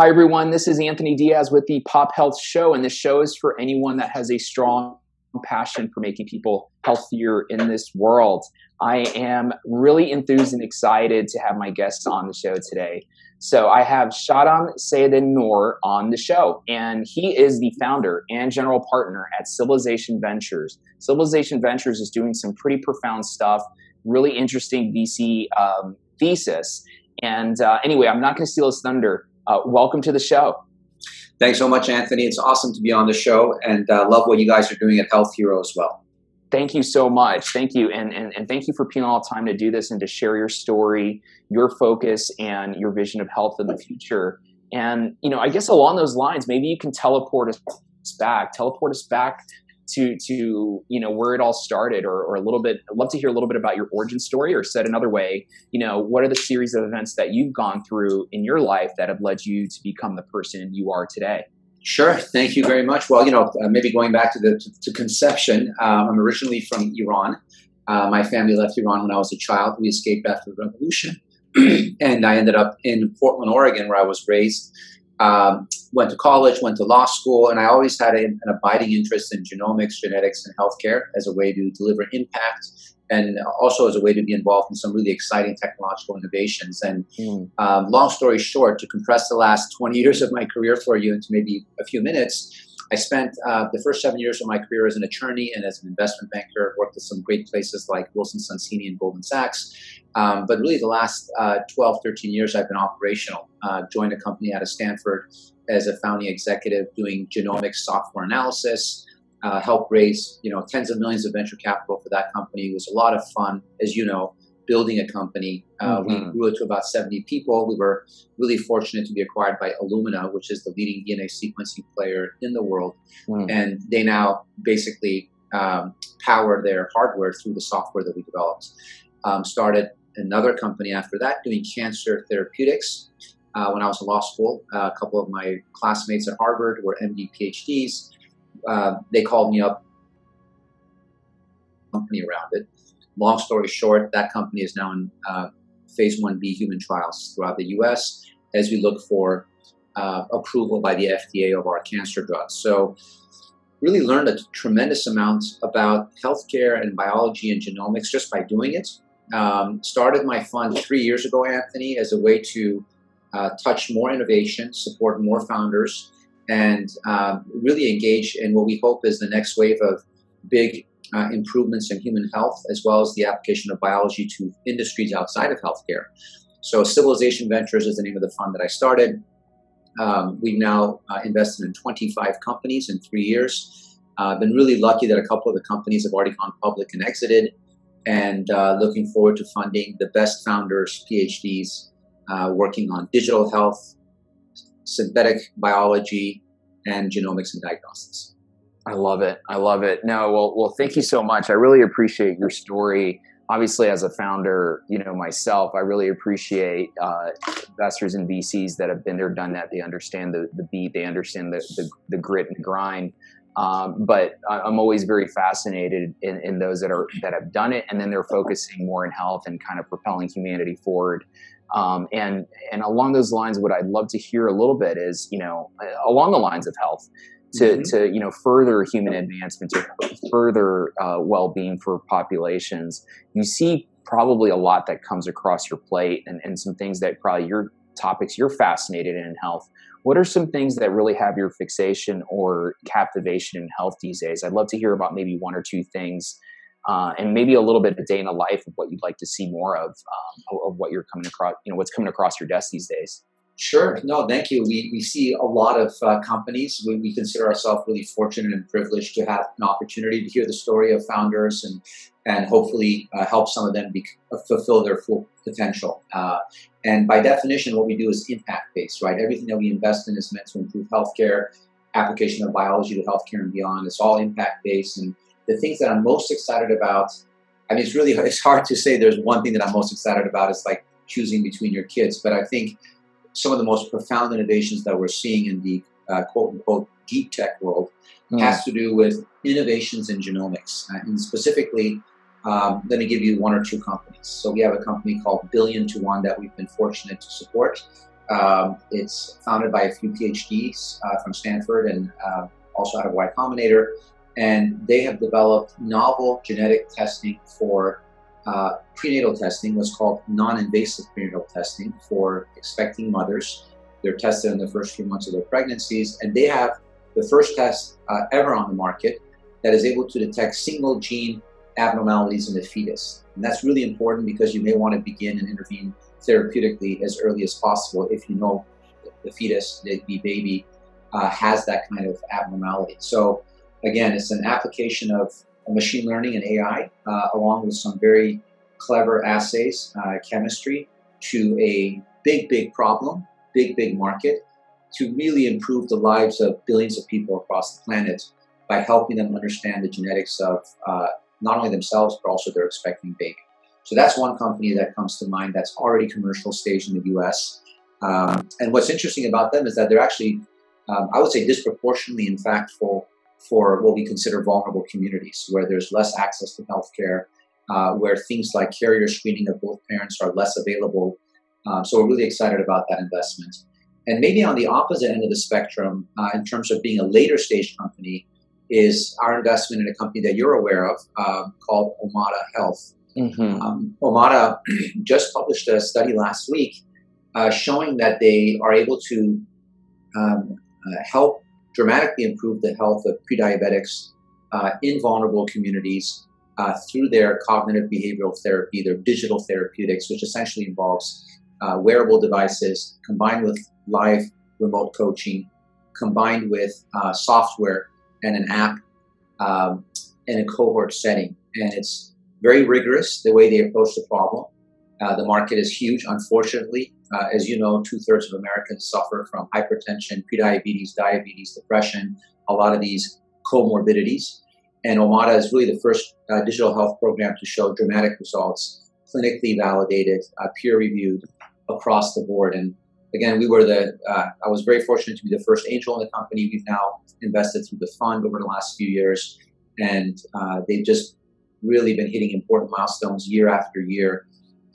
Hi, everyone. This is Anthony Diaz with the Pop Health Show, and this show is for anyone that has a strong passion for making people healthier in this world. I am really enthused and excited to have my guests on the show today. So I have Shahram Seyedin-Noor on the show, and he is the founder and general partner at Civilization Ventures. Civilization Ventures is doing some pretty profound stuff, really interesting VC um, thesis. And uh, anyway, I'm not going to steal his thunder. Uh, welcome to the show. Thanks so much, Anthony. It's awesome to be on the show and uh, love what you guys are doing at Health Hero as well. Thank you so much. Thank you. And, and, and thank you for being all the time to do this and to share your story, your focus, and your vision of health in the future. And, you know, I guess along those lines, maybe you can teleport us back, teleport us back to to you know where it all started or, or a little bit i'd love to hear a little bit about your origin story or said another way you know what are the series of events that you've gone through in your life that have led you to become the person you are today Sure. Thank you very much. Well, you know, uh, maybe going back to the to, to conception, um, I'm originally from Iran. Uh, my family left Iran when I was a child. We escaped after the revolution, and I ended up in Portland, Oregon, where I was raised. Um, went to college, went to law school, and I always had a, an abiding interest in genomics, genetics, and healthcare as a way to deliver impact and also as a way to be involved in some really exciting technological innovations. And mm. um, long story short, to compress the last 20 years of my career for you into maybe a few minutes, I spent uh, the first seven years of my career as an attorney and as an investment banker, worked at some great places like Wilson Sonsini and Goldman Sachs. Um, but really, the last uh, 12, 13 years, I've been operational. Uh, joined a company out of Stanford as a founding executive doing genomics software analysis. Uh, helped raise you know tens of millions of venture capital for that company. It was a lot of fun, as you know, building a company. Uh, mm-hmm. We grew it to about 70 people. We were really fortunate to be acquired by Illumina, which is the leading DNA sequencing player in the world, mm. and they now basically um, power their hardware through the software that we developed. Um, started another company after that doing cancer therapeutics. Uh, when I was in law school, uh, a couple of my classmates at Harvard were MD PhDs. Uh, they called me up, company around it. Long story short, that company is now in uh, phase 1B human trials throughout the US as we look for uh, approval by the FDA of our cancer drugs. So, really learned a tremendous amount about healthcare and biology and genomics just by doing it. Um, started my fund three years ago, Anthony, as a way to uh, touch more innovation, support more founders, and um, really engage in what we hope is the next wave of big uh, improvements in human health, as well as the application of biology to industries outside of healthcare. So, Civilization Ventures is the name of the fund that I started. Um, we've now uh, invested in 25 companies in three years. I've uh, been really lucky that a couple of the companies have already gone public and exited and uh, looking forward to funding the best founders, PhDs, uh, working on digital health, synthetic biology, and genomics and diagnostics. I love it. I love it. No, well, well, thank you so much. I really appreciate your story. Obviously, as a founder, you know myself, I really appreciate uh, investors and VCs that have been there, done that. They understand the, the beat, they understand the, the, the grit and grind um, but I'm always very fascinated in, in, those that are that have done it, and then they're focusing more in health and kind of propelling humanity forward. Um, and and along those lines, what I'd love to hear a little bit is you know along the lines of health. To, mm-hmm. to you know further human advancement to further uh, well-being for populations you see probably a lot that comes across your plate and, and some things that probably your topics you're fascinated in in health what are some things that really have your fixation or captivation in health these days? I'd love to hear about maybe one or two things, uh, and maybe a little bit of day in the life of what you'd like to see more of, um, of what you're coming across, you know, what's coming across your desk these days. Sure. No, thank you. We, we see a lot of uh, companies. We, we consider ourselves really fortunate and privileged to have an opportunity to hear the story of founders and and hopefully uh, help some of them be, uh, fulfill their full potential. Uh, and by definition, what we do is impact based, right? Everything that we invest in is meant to improve healthcare, application of biology to healthcare and beyond. It's all impact based. And the things that I'm most excited about, I mean, it's really it's hard to say there's one thing that I'm most excited about. It's like choosing between your kids, but I think some of the most profound innovations that we're seeing in the uh, quote unquote deep tech world mm. has to do with innovations in genomics, uh, and specifically um, let me give you one or two companies. So we have a company called Billion to One that we've been fortunate to support. Um, it's founded by a few PhDs uh, from Stanford and uh, also out of Y Combinator. And they have developed novel genetic testing for uh, prenatal testing, what's called non invasive prenatal testing for expecting mothers. They're tested in the first few months of their pregnancies, and they have the first test uh, ever on the market that is able to detect single gene abnormalities in the fetus. And that's really important because you may want to begin and intervene therapeutically as early as possible if you know the fetus, the, baby, uh, has that kind of abnormality. So, again, it's an application of machine learning and AI, uh, along with some very clever assays, uh, chemistry, to a big, big problem, big, big market, to really improve the lives of billions of people across the planet by helping them understand the genetics of uh, not only themselves, but also their expecting baby. So that's one company that comes to mind that's already commercial stage in the US. Um, and what's interesting about them is that they're actually, um, I would say, disproportionately impactful for what we consider vulnerable communities, where there's less access to healthcare, uh, where things like carrier screening of both parents are less available. Um, so we're really excited about that investment. And maybe on the opposite end of the spectrum, uh, in terms of being a later stage company, is our investment in a company that you're aware of uh, called Omada Health. Mm-hmm. Um, Omada just published a study last week uh, showing that they are able to um, uh, help dramatically improve the health of pre-diabetics uh, in vulnerable communities uh, through their cognitive behavioral therapy, their digital therapeutics, which essentially involves uh, wearable devices combined with live remote coaching, combined with uh, software and an app um, in a cohort setting. And it's very rigorous the way they approach the problem. Uh, the market is huge, unfortunately. Uh, as you know, two thirds of Americans suffer from hypertension, prediabetes, diabetes, depression, a lot of these comorbidities. And Omada is really the first uh, digital health program to show dramatic results, clinically validated, uh, peer reviewed across the board. And again, we were the, uh, I was very fortunate to be the first angel in the company. We've now invested through the fund over the last few years. And they've just really been hitting important milestones year after year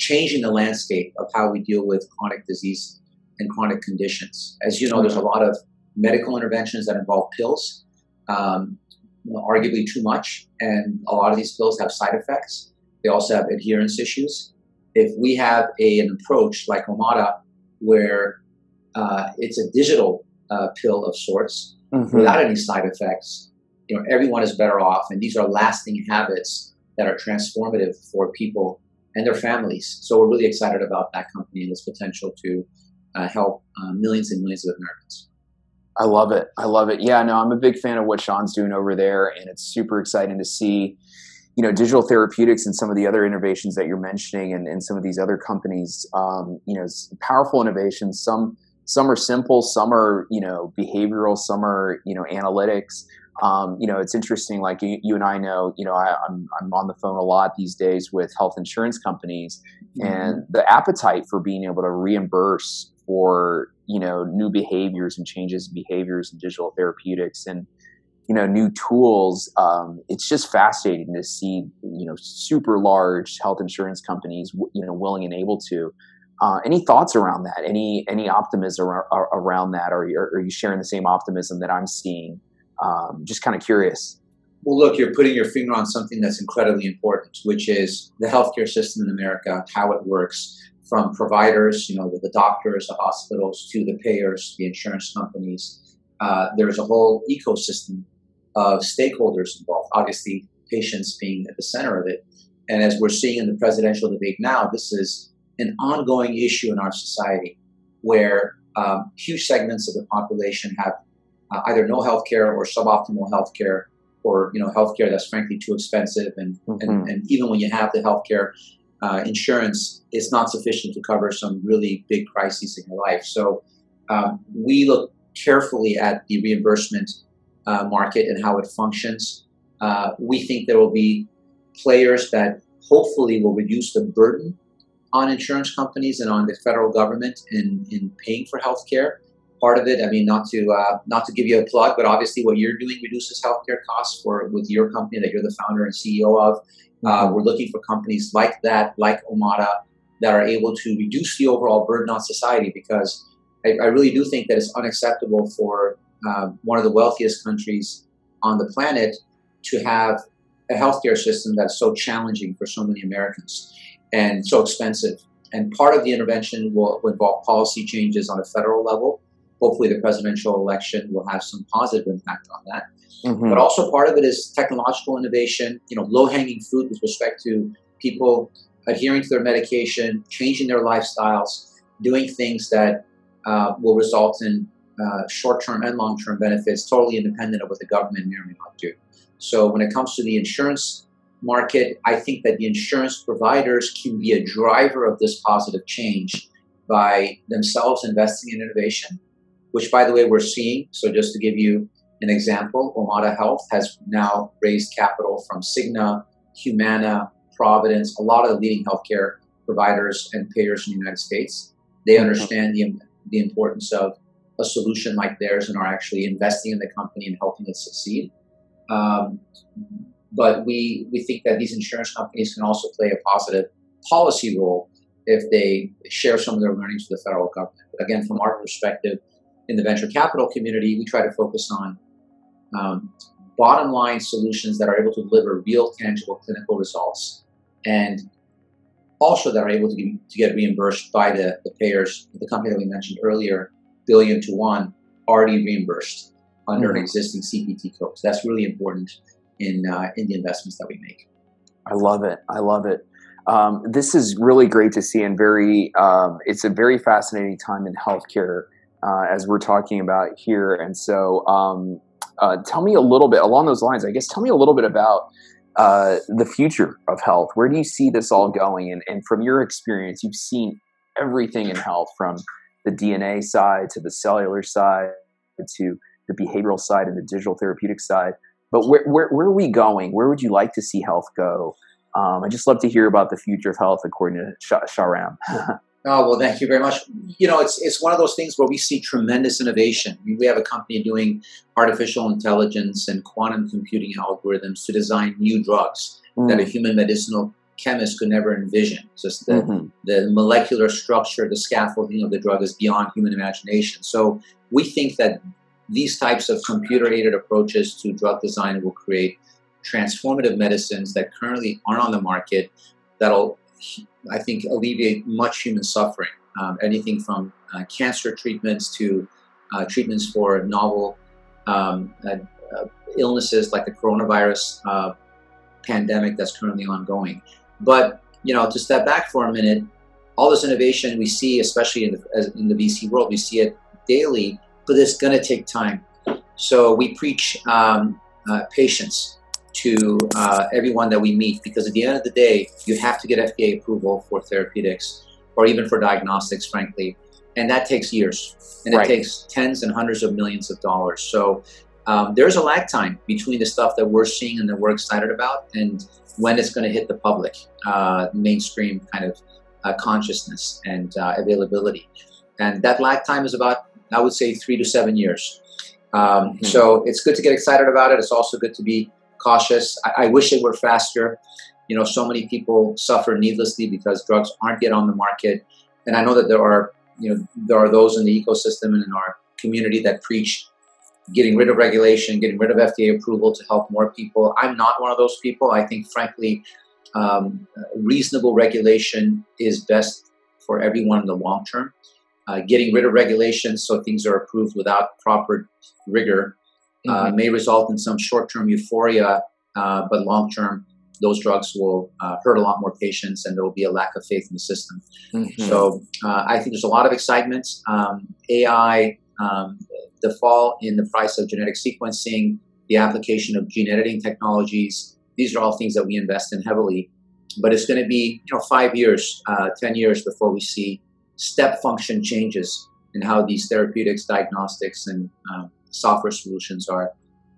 changing the landscape of how we deal with chronic disease and chronic conditions. As you know, there's a lot of medical interventions that involve pills, um, arguably too much, and a lot of these pills have side effects. They also have adherence issues. If we have a, an approach like Omada, where uh, it's a digital uh, pill of sorts mm-hmm. without any side effects, you know, everyone is better off, and these are lasting habits that are transformative for people and their families. So we're really excited about that company and its potential to uh, help uh, millions and millions of Americans. I love it. I love it. Yeah, no, I'm a big fan of what Sean's doing over there, and it's super exciting to see, you know, digital therapeutics and some of the other innovations that you're mentioning, and, and some of these other companies. Um, you know, powerful innovations. Some some are simple, some are you know behavioral, some are you know analytics um, you know, it's interesting. Like you, you, and I know, you know, I, am I'm, I'm on the phone a lot these days with health insurance companies, mm-hmm. and the appetite for being able to reimburse for you know new behaviors and changes in behaviors and digital therapeutics and you know new tools. Um, it's just fascinating to see you know super large health insurance companies you know willing and able to. Uh, any thoughts around that? Any any optimism around that? Or are you sharing the same optimism that I'm seeing? Um, just kind of curious. Well, look, you're putting your finger on something that's incredibly important, which is the healthcare system in America, how it works, from providers, you know, the, doctors, the hospitals, to the payers, the insurance companies. Uh, there's a whole ecosystem of stakeholders involved, obviously, patients being at the center of it. And as we're seeing in the presidential debate now, this is an ongoing issue in our society where um, huge segments of the population have uh, either no health care or suboptimal health care or you know healthcare that's frankly too expensive. And, mm-hmm. and, and, even when you have the healthcare uh, insurance it's not sufficient to cover some really big crises in your life. So um, we look carefully at the reimbursement uh, market and how it functions. Uh, we think there will be players that hopefully will reduce the burden on insurance companies and on the federal government in, in paying for health healthcare part of it. I mean, not to uh, not to give you a plug, but obviously what you're doing reduces healthcare costs for with your company that you're the founder and CEO of. Uh, mm-hmm. we're looking for companies like that, like Omada, that are able to reduce the overall burden on society because I, I really do think that it's unacceptable for uh, one of the wealthiest countries on the planet to have a healthcare system that's so challenging for so many Americans and so expensive. And part of the intervention will involve policy changes on a federal level. Hopefully, the presidential election will have some positive impact on that. Mm-hmm. But also, part of it is technological innovation. You know, low-hanging fruit with respect to people adhering to their medication, changing their lifestyles, doing things that uh, will result in uh, short-term and long-term benefits, totally independent of what the government may or may not do. So, when it comes to the insurance market, I think that the insurance providers can be a driver of this positive change by themselves investing in innovation, which, by the way, we're seeing. So, just to give you an example, Omada Health has now raised capital from Cigna, Humana, Providence, a lot of the leading healthcare providers and payers in the United States. They mm-hmm. understand the, the importance of a solution like theirs and are actually investing in the company and helping it succeed. Um, but we, we think that these insurance companies can also play a positive policy role if they share some of their learnings with the federal government. But again, from our perspective in the venture capital community, we try to focus on um, bottom line solutions that are able to deliver real, tangible clinical results and also that are able to, be, to get reimbursed by the, the payers. The company that we mentioned earlier, Billion to One, already reimbursed under mm-hmm. an existing CPT code. So that's really important in uh, in the investments that we make. I love it. I love it. Um, this is really great to see, and very. Um, it's a very fascinating time in healthcare uh, as we're talking about here. And so, um, uh, tell me a little bit along those lines. I guess tell me a little bit about uh, the future of health. Where do you see this all going? And, and from your experience, you've seen everything in health from the DNA side to the cellular side to the behavioral side and the digital therapeutic side. But where, where, where are we going? Where would you like to see health go? Um, I just love to hear about the future of health according to Sh- Shahram. Oh well, thank you very much. You know, it's it's one of those things where we see tremendous innovation. I mean, we have a company doing artificial intelligence and quantum computing algorithms to design new drugs mm. that a human medicinal chemist could never envision. Just the mm-hmm. the molecular structure, the scaffolding of the drug is beyond human imagination. So we think that these types of computer-aided approaches to drug design will create transformative medicines that currently aren't on the market that'll I think, alleviate much human suffering. Um, anything from uh, cancer treatments to uh, treatments for novel um, uh, uh illnesses like the coronavirus uh, pandemic that's currently ongoing. But you know, to step back for a minute, all this innovation we see, especially in the, in the VC world, we see it daily, but it's going to take time. So we preach um, uh, patience to uh, everyone that we meet because at the end of the day, you have to get FDA approval for therapeutics or even for diagnostics, frankly. And that takes years and right. it takes tens and hundreds of millions of dollars. So um, there's a lag time between the stuff that we're seeing and that we're excited about and when it's going to hit the public, uh, mainstream kind of uh, consciousness and uh, availability. And that lag time is about, I would say, three to seven years. Um, mm-hmm. So it's good to get excited about it. It's also good to be cautious. I, I wish it were faster. You know, so many people suffer needlessly because drugs aren't yet on the market. And I know that there are, you know, there are those in the ecosystem and in our community that preach getting rid of regulation, getting rid of FDA approval to help more people. I'm not one of those people. I think, frankly, um, reasonable regulation is best for everyone in the long term. Uh, getting rid of regulations so things are approved without proper rigor mm-hmm. may result in some short-term euphoria, uh, but long-term, those drugs will uh, hurt a lot more patients, and there will be a lack of faith in the system. Mm-hmm. So uh, I think there's a lot of excitement. Um, AI, um, the fall in the price of genetic sequencing, the application of gene editing technologies. These are all things that we invest in heavily. But it's going to be, you know, five years, uh, ten years before we see step function changes in how these therapeutics, diagnostics, and um, software solutions are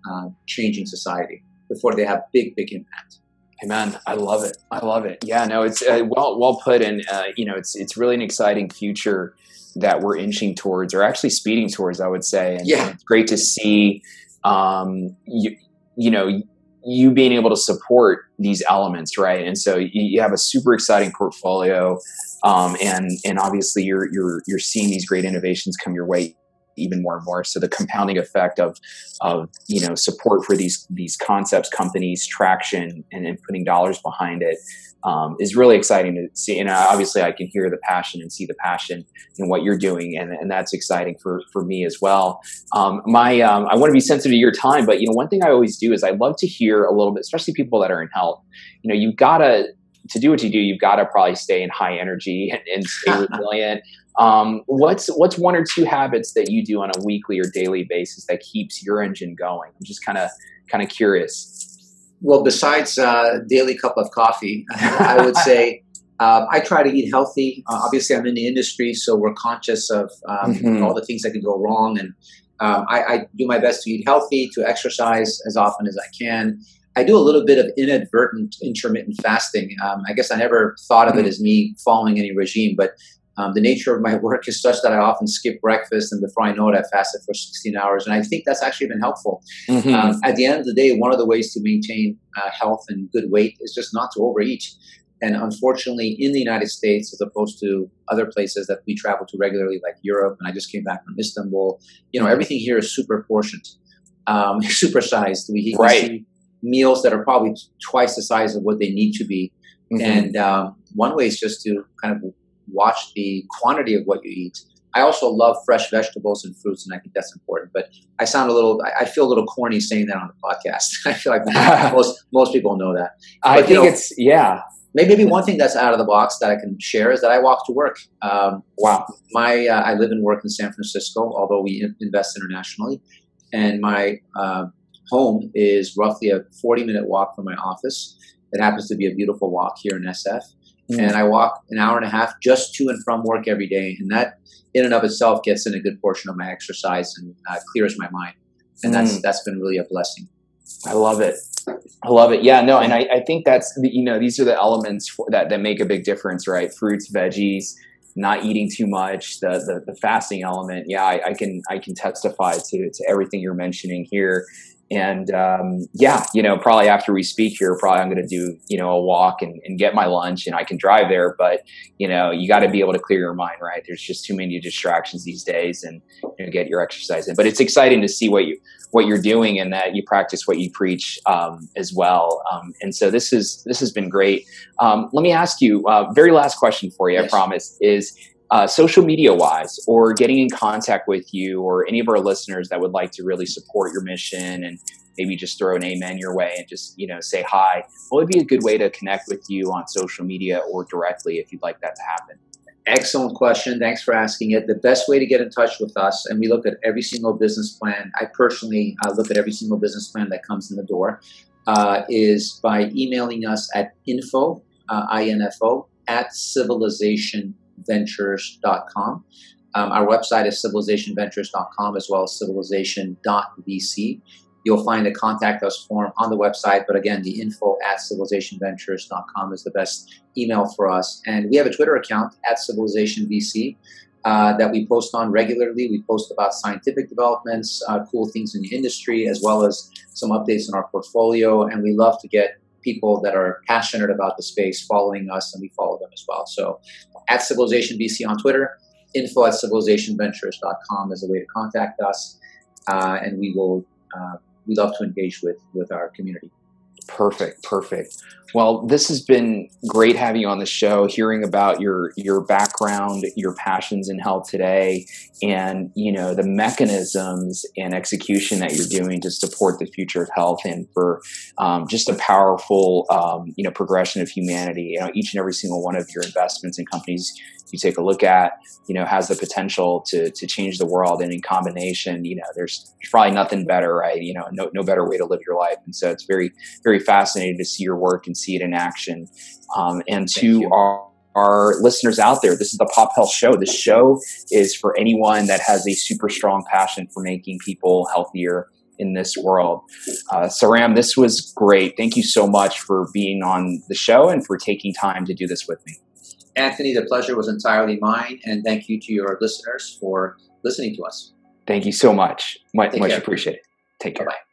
uh, changing society before they have big, big impact. Amen. I love it. I love it. Yeah, no, it's uh, well, well put, and uh, you know, it's it's really an exciting future that we're inching towards, or actually speeding towards, I would say. And yeah, it's great to see. Um, you, you know, you being able to support these elements, right? And so you, you have a super exciting portfolio, um, and and obviously you're you're you're seeing these great innovations come your way even more and more. So the compounding effect of of you know support for these these concepts, companies, traction, and, and putting dollars behind it um, is really exciting to see. And obviously, I can hear the passion and see the passion in what you're doing, and, and that's exciting for for me as well. Um, my um, I want to be sensitive to your time, but you know, one thing I always do is I love to hear a little bit, especially people that are in health. You know, you've got to to do what you do, you've got to probably stay in high energy and, and stay resilient. Um, what's what's one or two habits that you do on a weekly or daily basis that keeps your engine going? I'm just kind of kind of curious. Well, besides uh, daily cup of coffee, I would say uh, I try to eat healthy. Uh, obviously, I'm in the industry, so we're conscious of um, mm-hmm. all the things that could go wrong, and um, I, I, do my best to eat healthy, to exercise as often as I can. I do a little bit of inadvertent intermittent fasting. Um, I guess I never thought of it mm-hmm. as me following any regime, but um, the nature of my work is such that I often skip breakfast, and before I know it, I fasted for 16 hours. And I think that's actually been helpful. Mm-hmm. Um, at the end of the day, one of the ways to maintain uh, health and good weight is just not to overeat. And unfortunately, in the United States, as opposed to other places that we travel to regularly, like Europe, and I just came back from Istanbul, you know, everything here is super portioned, um, super sized. We, right. see meals that are probably twice the size of what they need to be. Mm-hmm. And um, one way is just to kind of watch the quantity of what you eat. I also love fresh vegetables and fruits, and I think that's important. But I sound a little, I feel a little corny saying that on the podcast. I feel like most most people know that. But, I think know, it's yeah. Maybe one thing that's out of the box that I can share is that I walk to work. Um, wow, my uh, I live and work in San Francisco, although we invest internationally, and my uh, home is roughly a 40 minute walk from my office. It happens to be a beautiful walk here in SF. Mm. And I walk an hour and a half just to and from work every day. And that, in and of itself, gets in a good portion of my exercise and uh, clears my mind. And that's mm. that's been really a blessing. I love it. I love it. Yeah, no, and I, I think that's you know these are the elements for, that that make a big difference, right? Fruits, veggies, not eating too much, the the, the fasting element. Yeah, I, I, can I can testify to to everything you're mentioning here. And um, yeah, you know, probably after we speak here, probably I'm going to do, you know, a walk and, and, get my lunch and I can drive there. But, you know, you got to be able to clear your mind, right? There's just too many distractions these days and you know, get your exercise in. But it's exciting to see what you, what you're doing and that you practice what you preach um, as well. Um, and so this is, this has been great. Um, let me ask you, uh, very last question for you, yes. I promise, is uh, social media wise or getting in contact with you or any of our listeners that would like to really support your mission and maybe just throw an amen your way and just you know say hi what would be a good way to connect with you on social media or directly if you'd like that to happen? Excellent question. Thanks for asking it. The best way to get in touch with us and we look at every single business plan i personally uh, look at every single business plan that comes in the door uh, is by emailing us at info uh, info at civilization civilizationventures.com. Um, our website is civilizationventures.com as well as civilization.vc. You'll find a contact us form on the website, but again, the info at civilizationventures.com is the best email for us. And we have a Twitter account at civilizationvc uh, that we post on regularly. We post about scientific developments, uh, cool things in the industry, as well as some updates in our portfolio. And we love to get people that are passionate about the space following us, and we follow as well. So at Civilization VC on Twitter, info at civilizationventures.com is a way to contact us, uh, and we will uh, we love to engage with with our community. Perfect, perfect. Well, this has been great having you on the show, hearing about your your background, your passions in health today, and you know the mechanisms and execution that you're doing to support the future of health and for um, just a powerful um, you know progression of humanity. You know, each and every single one of your investments in companies you take a look at, you know, has the potential to to change the world. And in combination, you know, there's probably nothing better, right? You know, no no better way to live your life. And so it's very very fascinating to see your work and see it in action. Um, and to our our listeners out there, this is the Pop Health Show. This show is for anyone that has a super strong passion for making people healthier in this world. Uh, Shahram, this was great. Thank you so much for being on the show and for taking time to do this with me. Anthony, the pleasure was entirely mine, and thank you to your listeners for listening to us. Thank you so much. Much, much appreciated. Take care. Bye-bye.